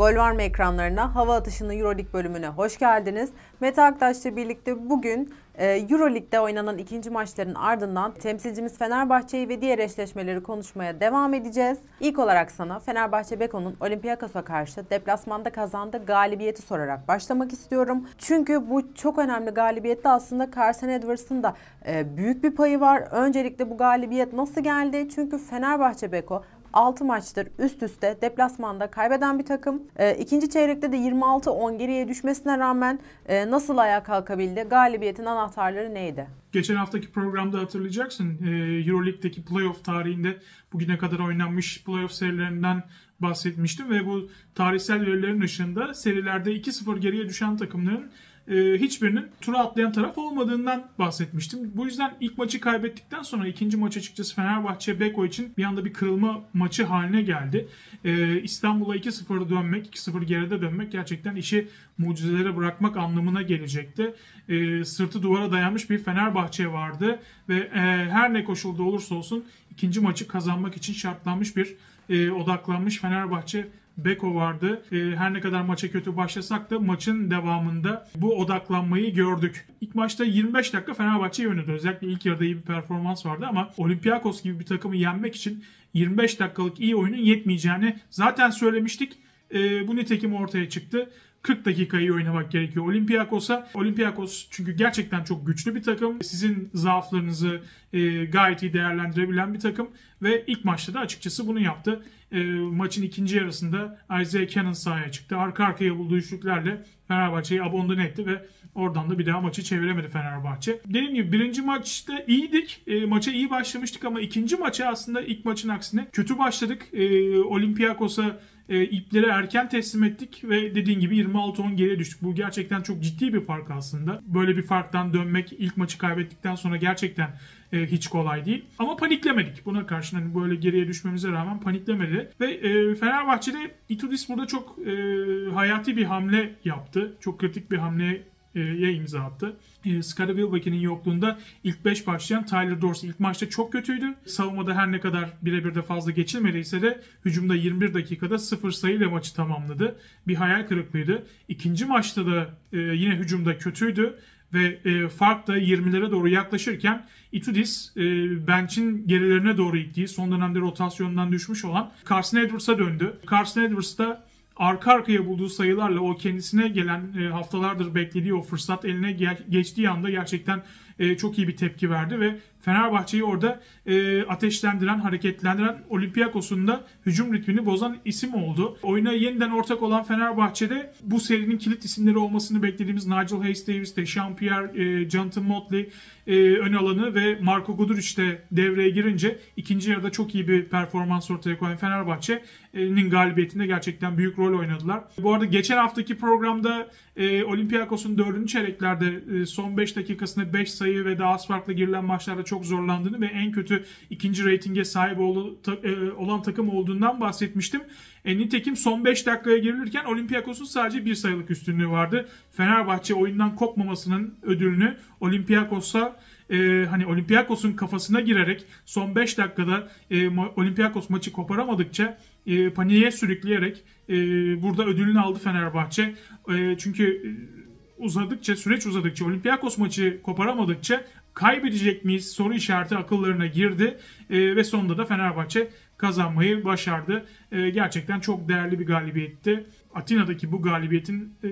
Gol var ekranlarına? Hava atışının Euroleague bölümüne hoş geldiniz. Mete Aktaş'la birlikte bugün e, Euroleague'de oynanan ikinci maçların ardından temsilcimiz Fenerbahçe'yi ve diğer eşleşmeleri konuşmaya devam edeceğiz. İlk olarak sana Fenerbahçe Beko'nun Olympiakos'a karşı deplasmanda kazandığı galibiyeti sorarak başlamak istiyorum. Çünkü bu çok önemli galibiyette aslında Carson Edwards'ın da e, büyük bir payı var. Öncelikle bu galibiyet nasıl geldi? Çünkü Fenerbahçe Beko 6 maçtır üst üste deplasmanda kaybeden bir takım. E, ikinci çeyrekte de 26-10 geriye düşmesine rağmen e, nasıl ayağa kalkabildi? Galibiyetin anahtarları neydi? Geçen haftaki programda hatırlayacaksın e, Euroleague'deki playoff tarihinde bugüne kadar oynanmış playoff serilerinden bahsetmiştim ve bu tarihsel verilerin ışığında serilerde 2-0 geriye düşen takımların e, hiçbirinin tura atlayan taraf olmadığından bahsetmiştim. Bu yüzden ilk maçı kaybettikten sonra ikinci maç açıkçası Fenerbahçe Beko için bir anda bir kırılma maçı haline geldi. E, İstanbul'a 2-0 dönmek, 2-0 geride dönmek gerçekten işi mucizelere bırakmak anlamına gelecekti. E, sırtı duvara dayanmış bir Fenerbahçe vardı ve her ne koşulda olursa olsun ikinci maçı kazanmak için şartlanmış bir odaklanmış Fenerbahçe Beko vardı. E, her ne kadar maça kötü başlasak da maçın devamında bu odaklanmayı gördük. İlk maçta 25 dakika Fenerbahçe oynadı. Özellikle ilk yarıda iyi bir performans vardı ama Olympiakos gibi bir takımı yenmek için 25 dakikalık iyi oyunun yetmeyeceğini zaten söylemiştik. E, bu nitekim ortaya çıktı. 40 dakikayı oynamak gerekiyor Olympiakos'a. Olympiakos çünkü gerçekten çok güçlü bir takım. Sizin zaaflarınızı e, gayet iyi değerlendirebilen bir takım. Ve ilk maçta da açıkçası bunu yaptı. E, maçın ikinci yarısında Isaiah Cannon sahaya çıktı. Arka arkaya bulduğu üçlüklerle Fenerbahçe'yi abandone etti ve oradan da bir daha maçı çeviremedi Fenerbahçe. Dediğim gibi birinci maçta iyiydik. E, maça iyi başlamıştık ama ikinci maça aslında ilk maçın aksine kötü başladık. E, Olympiakos'a e, ipleri erken teslim ettik ve dediğin gibi 26-10 geriye düştük. Bu gerçekten çok ciddi bir fark aslında. Böyle bir farktan dönmek ilk maçı kaybettikten sonra gerçekten e, hiç kolay değil. Ama paniklemedik. Buna karşın hani böyle geriye düşmemize rağmen paniklemedi. Ve e, Fenerbahçe'de Itudis burada çok e, hayati bir hamle yaptı. Çok kritik bir hamle ye imza attı. E, Wilbeck'in yokluğunda ilk 5 başlayan Tyler Dorsey ilk maçta çok kötüydü. Savunmada her ne kadar birebir de fazla geçilmediyse de hücumda 21 dakikada 0 sayıyla maçı tamamladı. Bir hayal kırıklığıydı. İkinci maçta da e, yine hücumda kötüydü ve e, fark da 20'lere doğru yaklaşırken Itudis e, bench'in gerilerine doğru gittiği son dönemde rotasyondan düşmüş olan Carson Edwards'a döndü. Carson Edwards da arka arkaya bulduğu sayılarla o kendisine gelen e, haftalardır beklediği o fırsat eline gel- geçtiği anda gerçekten e, çok iyi bir tepki verdi ve Fenerbahçe'yi orada e, ateşlendiren, hareketlendiren Olympiakos'un da hücum ritmini bozan isim oldu. Oyuna yeniden ortak olan Fenerbahçe'de bu serinin kilit isimleri olmasını beklediğimiz Nigel Hayes Davis de, Jean-Pierre, e, Jonathan Motley e, ön alanı ve Marco Guduric de devreye girince ikinci yarıda çok iyi bir performans ortaya koyan Fenerbahçe'nin galibiyetinde gerçekten büyük rol oynadılar. Bu arada geçen haftaki programda e, Olympiakos'un dördüncü çeyreklerde e, son 5 dakikasında 5 sayı ve daha az farklı girilen maçlarda çok zorlandığını ve en kötü ikinci reytinge sahip e, olan takım olduğundan bahsetmiştim. E, nitekim son 5 dakikaya girilirken Olympiakos'un sadece bir sayılık üstünlüğü vardı. Fenerbahçe oyundan kopmamasının ödülünü Olympiakos'a e, hani Olympiakos'un kafasına girerek son 5 dakikada e, Olympiakos maçı koparamadıkça e, paniğe sürükleyerek e, burada ödülünü aldı Fenerbahçe. E, çünkü e, uzadıkça, süreç uzadıkça, Olympiakos maçı koparamadıkça kaybedecek miyiz soru işareti akıllarına girdi e, ve sonunda da Fenerbahçe kazanmayı başardı. E, gerçekten çok değerli bir galibiyetti. Atina'daki bu galibiyetin e,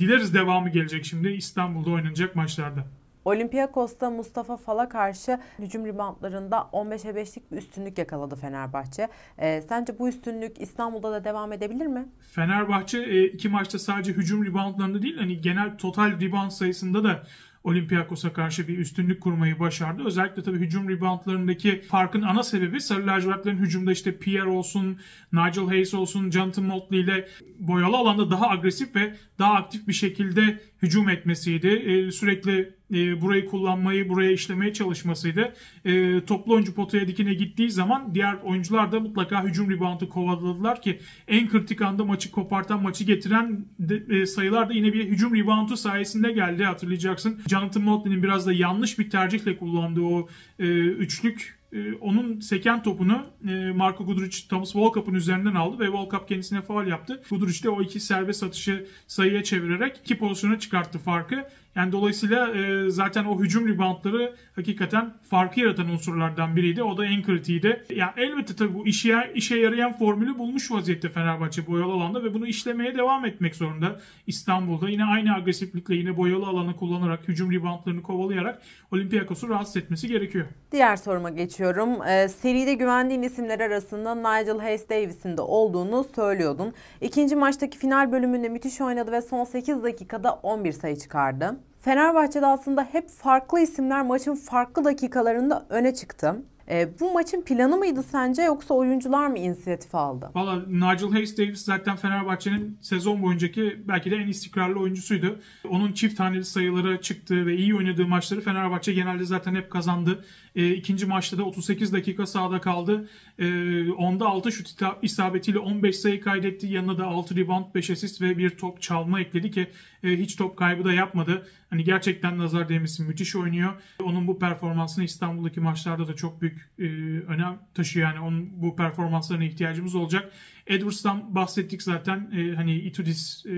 dileriz devamı gelecek şimdi İstanbul'da oynanacak maçlarda. Olympiakos'ta Mustafa Fal'a karşı hücum ribantlarında 15'e 5'lik bir üstünlük yakaladı Fenerbahçe. E, sence bu üstünlük İstanbul'da da devam edebilir mi? Fenerbahçe e, iki maçta sadece hücum ribantlarında değil hani genel total ribant sayısında da Olympiakos'a karşı bir üstünlük kurmayı başardı. Özellikle tabii hücum reboundlarındaki farkın ana sebebi Sarı lacivertlerin hücumda işte Pierre olsun, Nigel Hayes olsun, Jonathan Motley ile boyalı alanda daha agresif ve daha aktif bir şekilde hücum etmesiydi. Ee, sürekli e, burayı kullanmayı, buraya işlemeye çalışmasıydı. E, toplu oyuncu potaya dikine gittiği zaman diğer oyuncular da mutlaka hücum reboundu kovaladılar ki en kritik anda maçı kopartan, maçı getiren de, e, sayılar da yine bir hücum reboundu sayesinde geldi hatırlayacaksın. Jonathan Motley'nin biraz da yanlış bir tercihle kullandığı o e, üçlük e, onun seken topunu e, Marco Guduric Thomas Volkap'ın üzerinden aldı ve Volkap kendisine faal yaptı. Guduric de o iki serbest atışı sayıya çevirerek iki pozisyona çıkarttı farkı. Yani dolayısıyla e, zaten o hücum reboundları hakikaten farkı yaratan unsurlardan biriydi. O da en kritiğiydi. Ya yani elbette tabii bu işe, işe yarayan formülü bulmuş vaziyette Fenerbahçe boyalı alanda ve bunu işlemeye devam etmek zorunda. İstanbul'da yine aynı agresiflikle yine boyalı alanı kullanarak hücum reboundlarını kovalayarak Olympiakos'u rahatsız etmesi gerekiyor. Diğer soruma geçiyorum. Ee, seride güvendiğin isimler arasında Nigel Hayes Davis'in de olduğunu söylüyordun. İkinci maçtaki final bölümünde müthiş oynadı ve son 8 dakikada 11 sayı çıkardı. Fenerbahçe'de aslında hep farklı isimler maçın farklı dakikalarında öne çıktı. E, bu maçın planı mıydı sence yoksa oyuncular mı inisiyatif aldı? Valla Nigel Hayes Davis zaten Fenerbahçe'nin sezon boyuncaki belki de en istikrarlı oyuncusuydu. Onun çift taneli sayıları çıktığı ve iyi oynadığı maçları Fenerbahçe genelde zaten hep kazandı. E, ikinci maçta da 38 dakika sahada kaldı. E, onda 6 şut isabetiyle 15 sayı kaydetti. Yanına da 6 rebound, 5 asist ve bir top çalma ekledi ki e, hiç top kaybı da yapmadı. Hani gerçekten nazar değmesin müthiş oynuyor. Onun bu performansını İstanbul'daki maçlarda da çok büyük e, önem taşıyor. Yani onun bu performanslarına ihtiyacımız olacak. Edwards'tan bahsettik zaten. E, hani Itudis, e,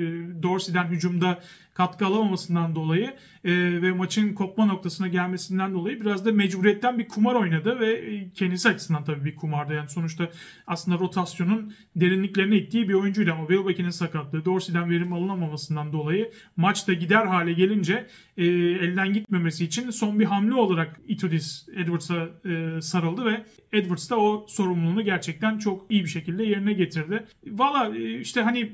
Dorsey'den hücumda katkı alamamasından dolayı e, ve maçın kopma noktasına gelmesinden dolayı biraz da mecburiyetten bir kumar oynadı ve e, kendisi açısından tabii bir kumardı. Yani sonuçta aslında rotasyonun derinliklerine ittiği bir oyuncuydu ama Wilbeck'in sakatlığı, Dorsey'den verim alınamamasından dolayı maçta gider hale gelince e, elden gitmemesi için son bir hamle olarak Itudis Edwards'a e, sarıldı ve Edwards da o sorumluluğunu gerçekten çok iyi bir şekilde yerine getirdi. Valla e, işte hani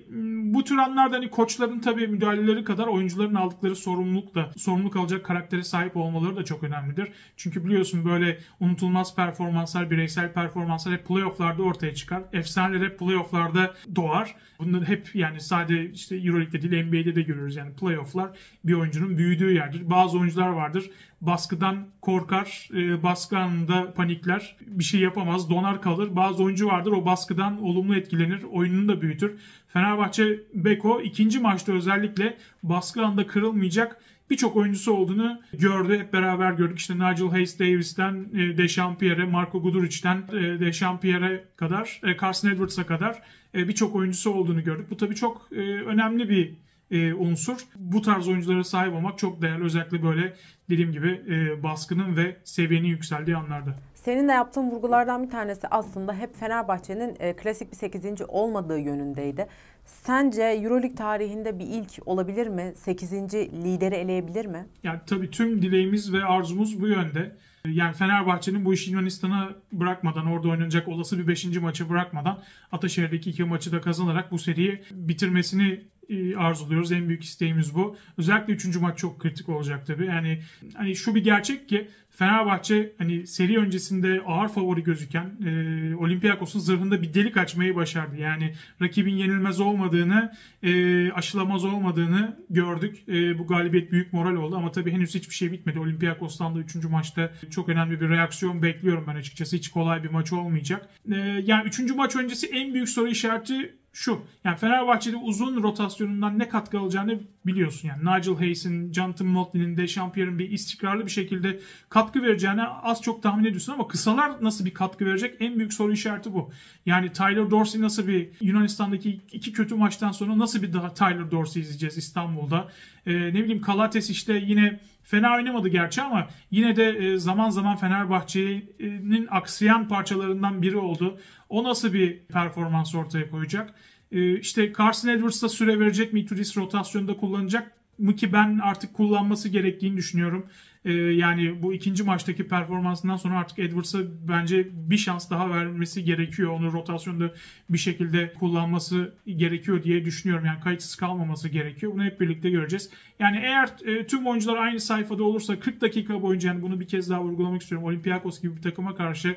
bu tür anlarda hani koçların tabii müdahaleleri kadar oyuncuların aldıkları sorumluluk da sorumluluk alacak karaktere sahip olmaları da çok önemlidir. Çünkü biliyorsun böyle unutulmaz performanslar, bireysel performanslar hep playofflarda ortaya çıkar. Efsaneler hep playofflarda doğar. Bunları hep yani sadece işte Euroleague'de değil NBA'de de görüyoruz. Yani playofflar bir oyuncunun büyüdüğü yerdir. Bazı oyuncular vardır baskıdan korkar, e, baskı anında panikler, bir şey yapamaz, donar kalır. Bazı oyuncu vardır o baskıdan olumlu etkilenir, oyununu da büyütür. Fenerbahçe Beko ikinci maçta özellikle baskı anında kırılmayacak birçok oyuncusu olduğunu gördü. Hep beraber gördük. İşte Nigel Hayes Davis'ten e, Dechampierre, Marco Guduric'ten e, Dechampierre kadar, e, Carson Edwards'a kadar birçok oyuncusu olduğunu gördük. Bu tabii çok önemli bir e, unsur. Bu tarz oyunculara sahip olmak çok değerli. Özellikle böyle dediğim gibi e, baskının ve seviyenin yükseldiği anlarda. Senin de yaptığın vurgulardan bir tanesi aslında hep Fenerbahçe'nin e, klasik bir 8. olmadığı yönündeydi. Sence Euroleague tarihinde bir ilk olabilir mi? 8. lideri eleyebilir mi? Yani tabii tüm dileğimiz ve arzumuz bu yönde. Yani Fenerbahçe'nin bu işi Yunanistan'a bırakmadan, orada oynanacak olası bir 5. maçı bırakmadan Ataşehir'deki iki maçı da kazanarak bu seriyi bitirmesini e, arzuluyoruz. En büyük isteğimiz bu. Özellikle 3. maç çok kritik olacak tabii. Yani hani şu bir gerçek ki Fenerbahçe hani seri öncesinde ağır favori gözüken e, Olympiakos'un zırhında bir delik açmayı başardı. Yani rakibin yenilmez olmadığını, e, aşılamaz olmadığını gördük. E, bu galibiyet büyük moral oldu ama tabii henüz hiçbir şey bitmedi. Olympiakos'tan da 3. maçta çok önemli bir reaksiyon bekliyorum ben açıkçası. Hiç kolay bir maç olmayacak. E, yani 3. maç öncesi en büyük soru işareti şu. Yani Fenerbahçe'de uzun rotasyonundan ne katkı alacağını biliyorsun. Yani Nigel Hayes'in, Jonathan Motley'nin, Dechampierre'in bir istikrarlı bir şekilde katkı vereceğini az çok tahmin ediyorsun ama kısalar nasıl bir katkı verecek? En büyük soru işareti bu. Yani Tyler Dorsey nasıl bir Yunanistan'daki iki kötü maçtan sonra nasıl bir daha Tyler Dorsey izleyeceğiz İstanbul'da? Ee, ne bileyim Kalates işte yine fena oynamadı gerçi ama yine de e, zaman zaman Fenerbahçe'nin aksayan parçalarından biri oldu. O nasıl bir performans ortaya koyacak? Ee, işte Carson Edwards'a süre verecek mi? Itudis rotasyonda kullanacak mı ki ben artık kullanması gerektiğini düşünüyorum. Ee, yani bu ikinci maçtaki performansından sonra artık Edwards'a bence bir şans daha vermesi gerekiyor. Onu rotasyonda bir şekilde kullanması gerekiyor diye düşünüyorum. Yani kayıtsız kalmaması gerekiyor. Bunu hep birlikte göreceğiz. Yani eğer e, tüm oyuncular aynı sayfada olursa 40 dakika boyunca yani bunu bir kez daha vurgulamak istiyorum. Olympiakos gibi bir takıma karşı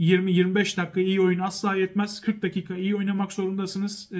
20-25 dakika iyi oyun asla yetmez. 40 dakika iyi oynamak zorundasınız. Ee,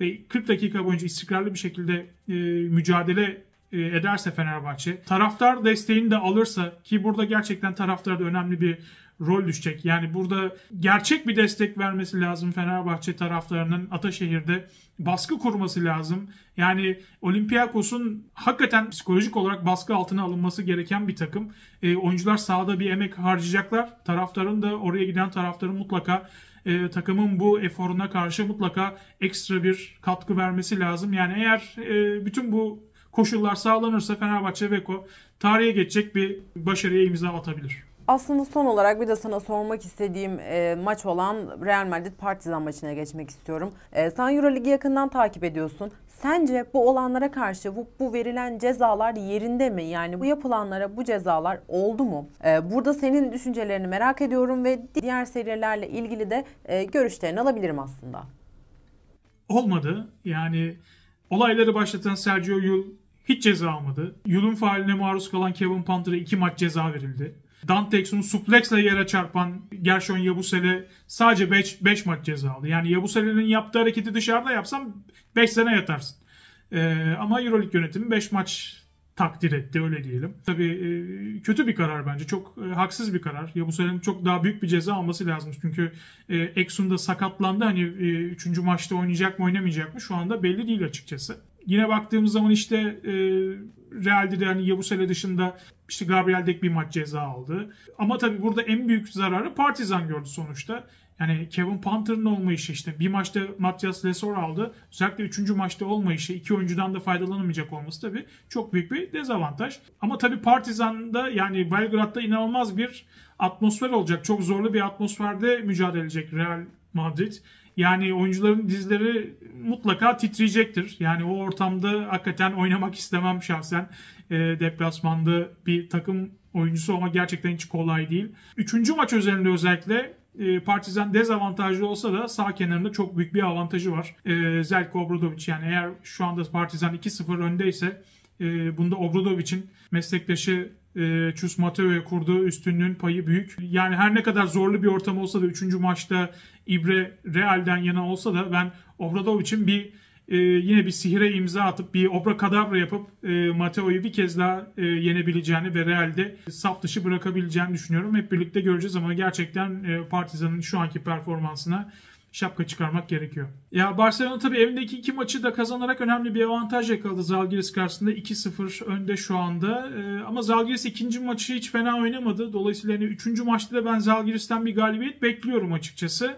ve 40 dakika boyunca istikrarlı bir şekilde e, mücadele ederse Fenerbahçe, taraftar desteğini de alırsa ki burada gerçekten taraftar da önemli bir rol düşecek. Yani burada gerçek bir destek vermesi lazım Fenerbahçe taraftarının Ataşehir'de baskı kurması lazım. Yani Olympiakos'un hakikaten psikolojik olarak baskı altına alınması gereken bir takım. E, oyuncular sahada bir emek harcayacaklar. Taraftarın da oraya giden taraftarın mutlaka e, takımın bu eforuna karşı mutlaka ekstra bir katkı vermesi lazım. Yani eğer e, bütün bu koşullar sağlanırsa Fenerbahçe Beko tarihe geçecek bir başarıya imza atabilir. Aslında son olarak bir de sana sormak istediğim e, maç olan Real Madrid Partizan maçına geçmek istiyorum. E, sen Euroligi yakından takip ediyorsun. Sence bu olanlara karşı bu, bu verilen cezalar yerinde mi? Yani bu yapılanlara bu cezalar oldu mu? E, burada senin düşüncelerini merak ediyorum ve diğer serilerle ilgili de e, görüşlerini alabilirim aslında. Olmadı. Yani olayları başlatan Sergio Yul hiç ceza almadı. Yul'un faaline maruz kalan Kevin Panther'a iki maç ceza verildi. Dante Exum'u suplexle yere çarpan Gershon Yabusele sadece 5 maç ceza aldı. Yani Yabusele'nin yaptığı hareketi dışarıda yapsam 5 sene yatarsın. Ee, ama Euroleague yönetimi 5 maç takdir etti öyle diyelim. Tabii e, kötü bir karar bence. Çok e, haksız bir karar. Yabusele'nin çok daha büyük bir ceza alması lazım. Çünkü e, Exum da sakatlandı. Hani 3. E, maçta oynayacak mı oynamayacak mı şu anda belli değil açıkçası. Yine baktığımız zaman işte e, Real'de de hani Yabusele dışında işte Gabriel Dek bir maç ceza aldı. Ama tabii burada en büyük zararı Partizan gördü sonuçta. Yani Kevin Panther'ın olmayışı işte bir maçta Matias Lesor aldı. Özellikle üçüncü maçta olmayışı iki oyuncudan da faydalanamayacak olması tabii çok büyük bir dezavantaj. Ama tabii Partizan'da yani Belgrad'da inanılmaz bir atmosfer olacak. Çok zorlu bir atmosferde mücadele edecek Real Madrid. Yani oyuncuların dizleri mutlaka titreyecektir. Yani o ortamda hakikaten oynamak istemem şahsen. E, deplasmanda bir takım oyuncusu ama gerçekten hiç kolay değil. Üçüncü maç özelinde özellikle e, Partizan dezavantajlı olsa da sağ kenarında çok büyük bir avantajı var. E, Zelko Obradovic yani eğer şu anda Partizan 2-0 öndeyse e, bunda Obradovic'in meslektaşı e, Chus Mateo'ya kurduğu üstünlüğün payı büyük. Yani her ne kadar zorlu bir ortam olsa da 3. maçta İbre Real'den yana olsa da ben Obradovic'in bir e, yine bir sihire imza atıp bir obra kadabra yapıp e, Mateo'yu bir kez daha e, yenebileceğini ve Real'de saf dışı bırakabileceğini düşünüyorum. Hep birlikte göreceğiz ama gerçekten e, Partizan'ın şu anki performansına şapka çıkarmak gerekiyor. Ya Barcelona tabii evindeki iki maçı da kazanarak önemli bir avantaj yakaladı Zalgiris karşısında. 2-0 önde şu anda. Ee, ama Zalgiris ikinci maçı hiç fena oynamadı. Dolayısıyla hani üçüncü maçta da ben Zalgiris'ten bir galibiyet bekliyorum açıkçası.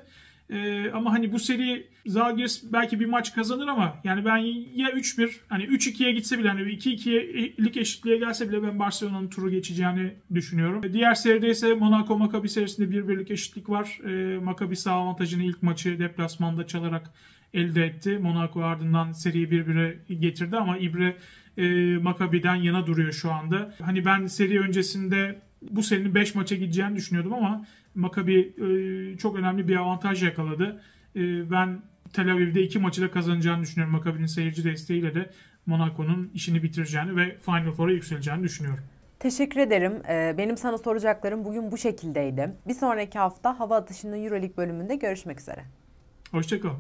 Ee, ama hani bu seri Zalgiris belki bir maç kazanır ama yani ben ya 3-1 hani 3-2'ye gitse bile hani 2-2'lik eşitliğe gelse bile ben Barcelona'nın turu geçeceğini düşünüyorum. Diğer seride ise Monaco Maccabi serisinde bir birlik eşitlik var. Ee, Maccabi sağ avantajını ilk maçı deplasmanda çalarak elde etti. Monaco ardından seriyi birbirine getirdi ama İbre e, Maccabi'den yana duruyor şu anda. Hani ben seri öncesinde bu serinin 5 maça gideceğini düşünüyordum ama Maccabi e, çok önemli bir avantaj yakaladı. E, ben Tel Aviv'de iki maçı da kazanacağını düşünüyorum. Maccabi'nin seyirci desteğiyle de Monaco'nun işini bitireceğini ve Final Four'a yükseleceğini düşünüyorum. Teşekkür ederim. Ee, benim sana soracaklarım bugün bu şekildeydi. Bir sonraki hafta hava atışının Euroleague bölümünde görüşmek üzere. Hoşçakal.